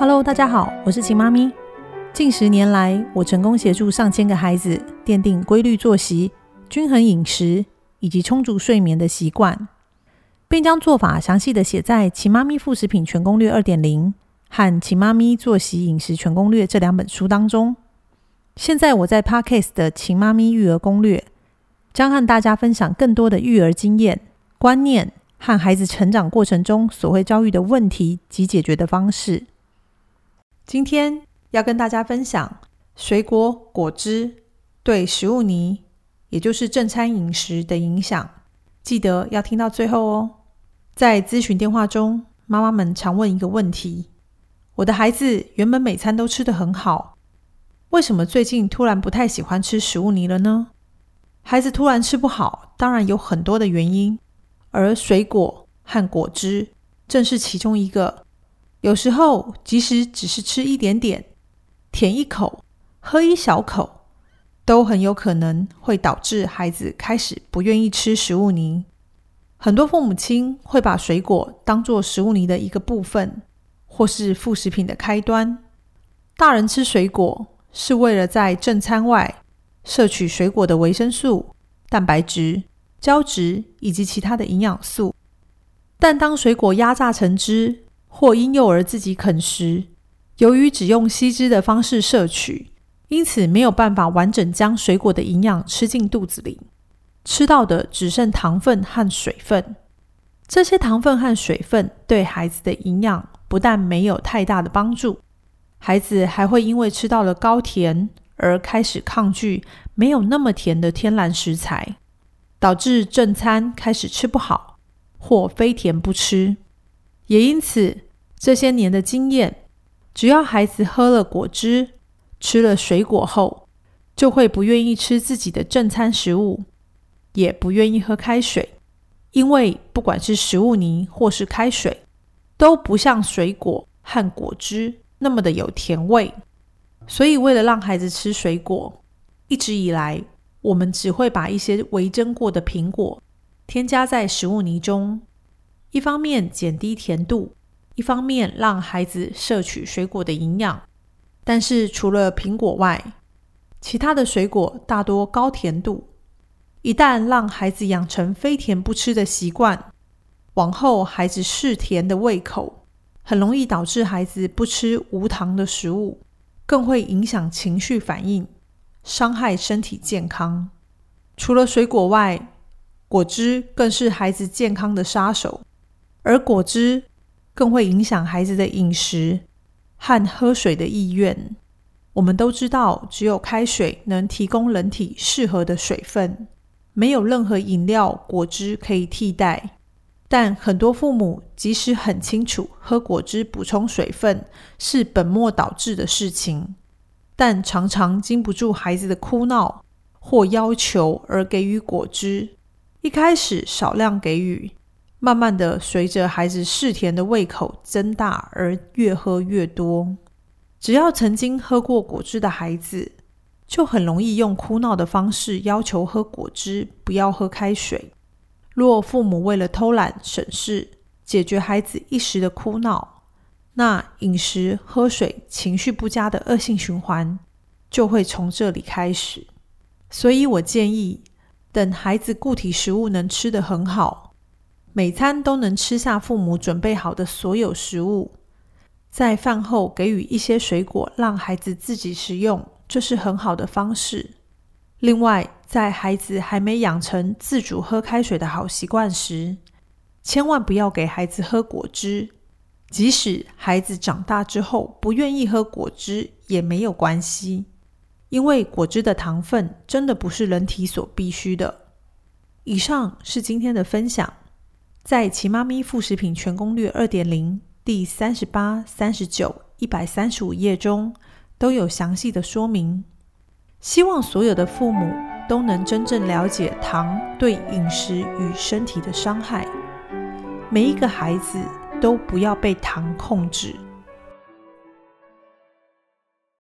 Hello，大家好，我是秦妈咪。近十年来，我成功协助上千个孩子奠定规律作息、均衡饮食以及充足睡眠的习惯，并将做法详细的写在《秦妈咪副食品全攻略二点零》和《秦妈咪作息饮食全攻略》这两本书当中。现在我在 Podcast 的《秦妈咪育儿攻略》将和大家分享更多的育儿经验、观念和孩子成长过程中所会遭遇的问题及解决的方式。今天要跟大家分享水果果汁对食物泥，也就是正餐饮食的影响。记得要听到最后哦。在咨询电话中，妈妈们常问一个问题：我的孩子原本每餐都吃得很好，为什么最近突然不太喜欢吃食物泥了呢？孩子突然吃不好，当然有很多的原因，而水果和果汁正是其中一个。有时候，即使只是吃一点点、舔一口、喝一小口，都很有可能会导致孩子开始不愿意吃食物泥。很多父母亲会把水果当作食物泥的一个部分，或是副食品的开端。大人吃水果是为了在正餐外摄取水果的维生素、蛋白质、胶质以及其他的营养素，但当水果压榨成汁，或婴幼儿自己啃食，由于只用吸汁的方式摄取，因此没有办法完整将水果的营养吃进肚子里，吃到的只剩糖分和水分。这些糖分和水分对孩子的营养不但没有太大的帮助，孩子还会因为吃到了高甜而开始抗拒没有那么甜的天然食材，导致正餐开始吃不好或非甜不吃，也因此。这些年的经验，只要孩子喝了果汁、吃了水果后，就会不愿意吃自己的正餐食物，也不愿意喝开水，因为不管是食物泥或是开水，都不像水果和果汁那么的有甜味。所以，为了让孩子吃水果，一直以来我们只会把一些微蒸过的苹果添加在食物泥中，一方面减低甜度。一方面让孩子摄取水果的营养，但是除了苹果外，其他的水果大多高甜度。一旦让孩子养成非甜不吃的习惯，往后孩子嗜甜的胃口，很容易导致孩子不吃无糖的食物，更会影响情绪反应，伤害身体健康。除了水果外，果汁更是孩子健康的杀手，而果汁。更会影响孩子的饮食和喝水的意愿。我们都知道，只有开水能提供人体适合的水分，没有任何饮料、果汁可以替代。但很多父母即使很清楚喝果汁补充水分是本末倒置的事情，但常常经不住孩子的哭闹或要求而给予果汁。一开始少量给予。慢慢的，随着孩子嗜甜的胃口增大，而越喝越多。只要曾经喝过果汁的孩子，就很容易用哭闹的方式要求喝果汁，不要喝开水。若父母为了偷懒省事，解决孩子一时的哭闹，那饮食、喝水、情绪不佳的恶性循环就会从这里开始。所以我建议，等孩子固体食物能吃得很好。每餐都能吃下父母准备好的所有食物，在饭后给予一些水果，让孩子自己食用，这是很好的方式。另外，在孩子还没养成自主喝开水的好习惯时，千万不要给孩子喝果汁。即使孩子长大之后不愿意喝果汁也没有关系，因为果汁的糖分真的不是人体所必须的。以上是今天的分享。在《奇妈咪副食品全攻略二点零》第三十八、三十九、一百三十五页中都有详细的说明。希望所有的父母都能真正了解糖对饮食与身体的伤害。每一个孩子都不要被糖控制。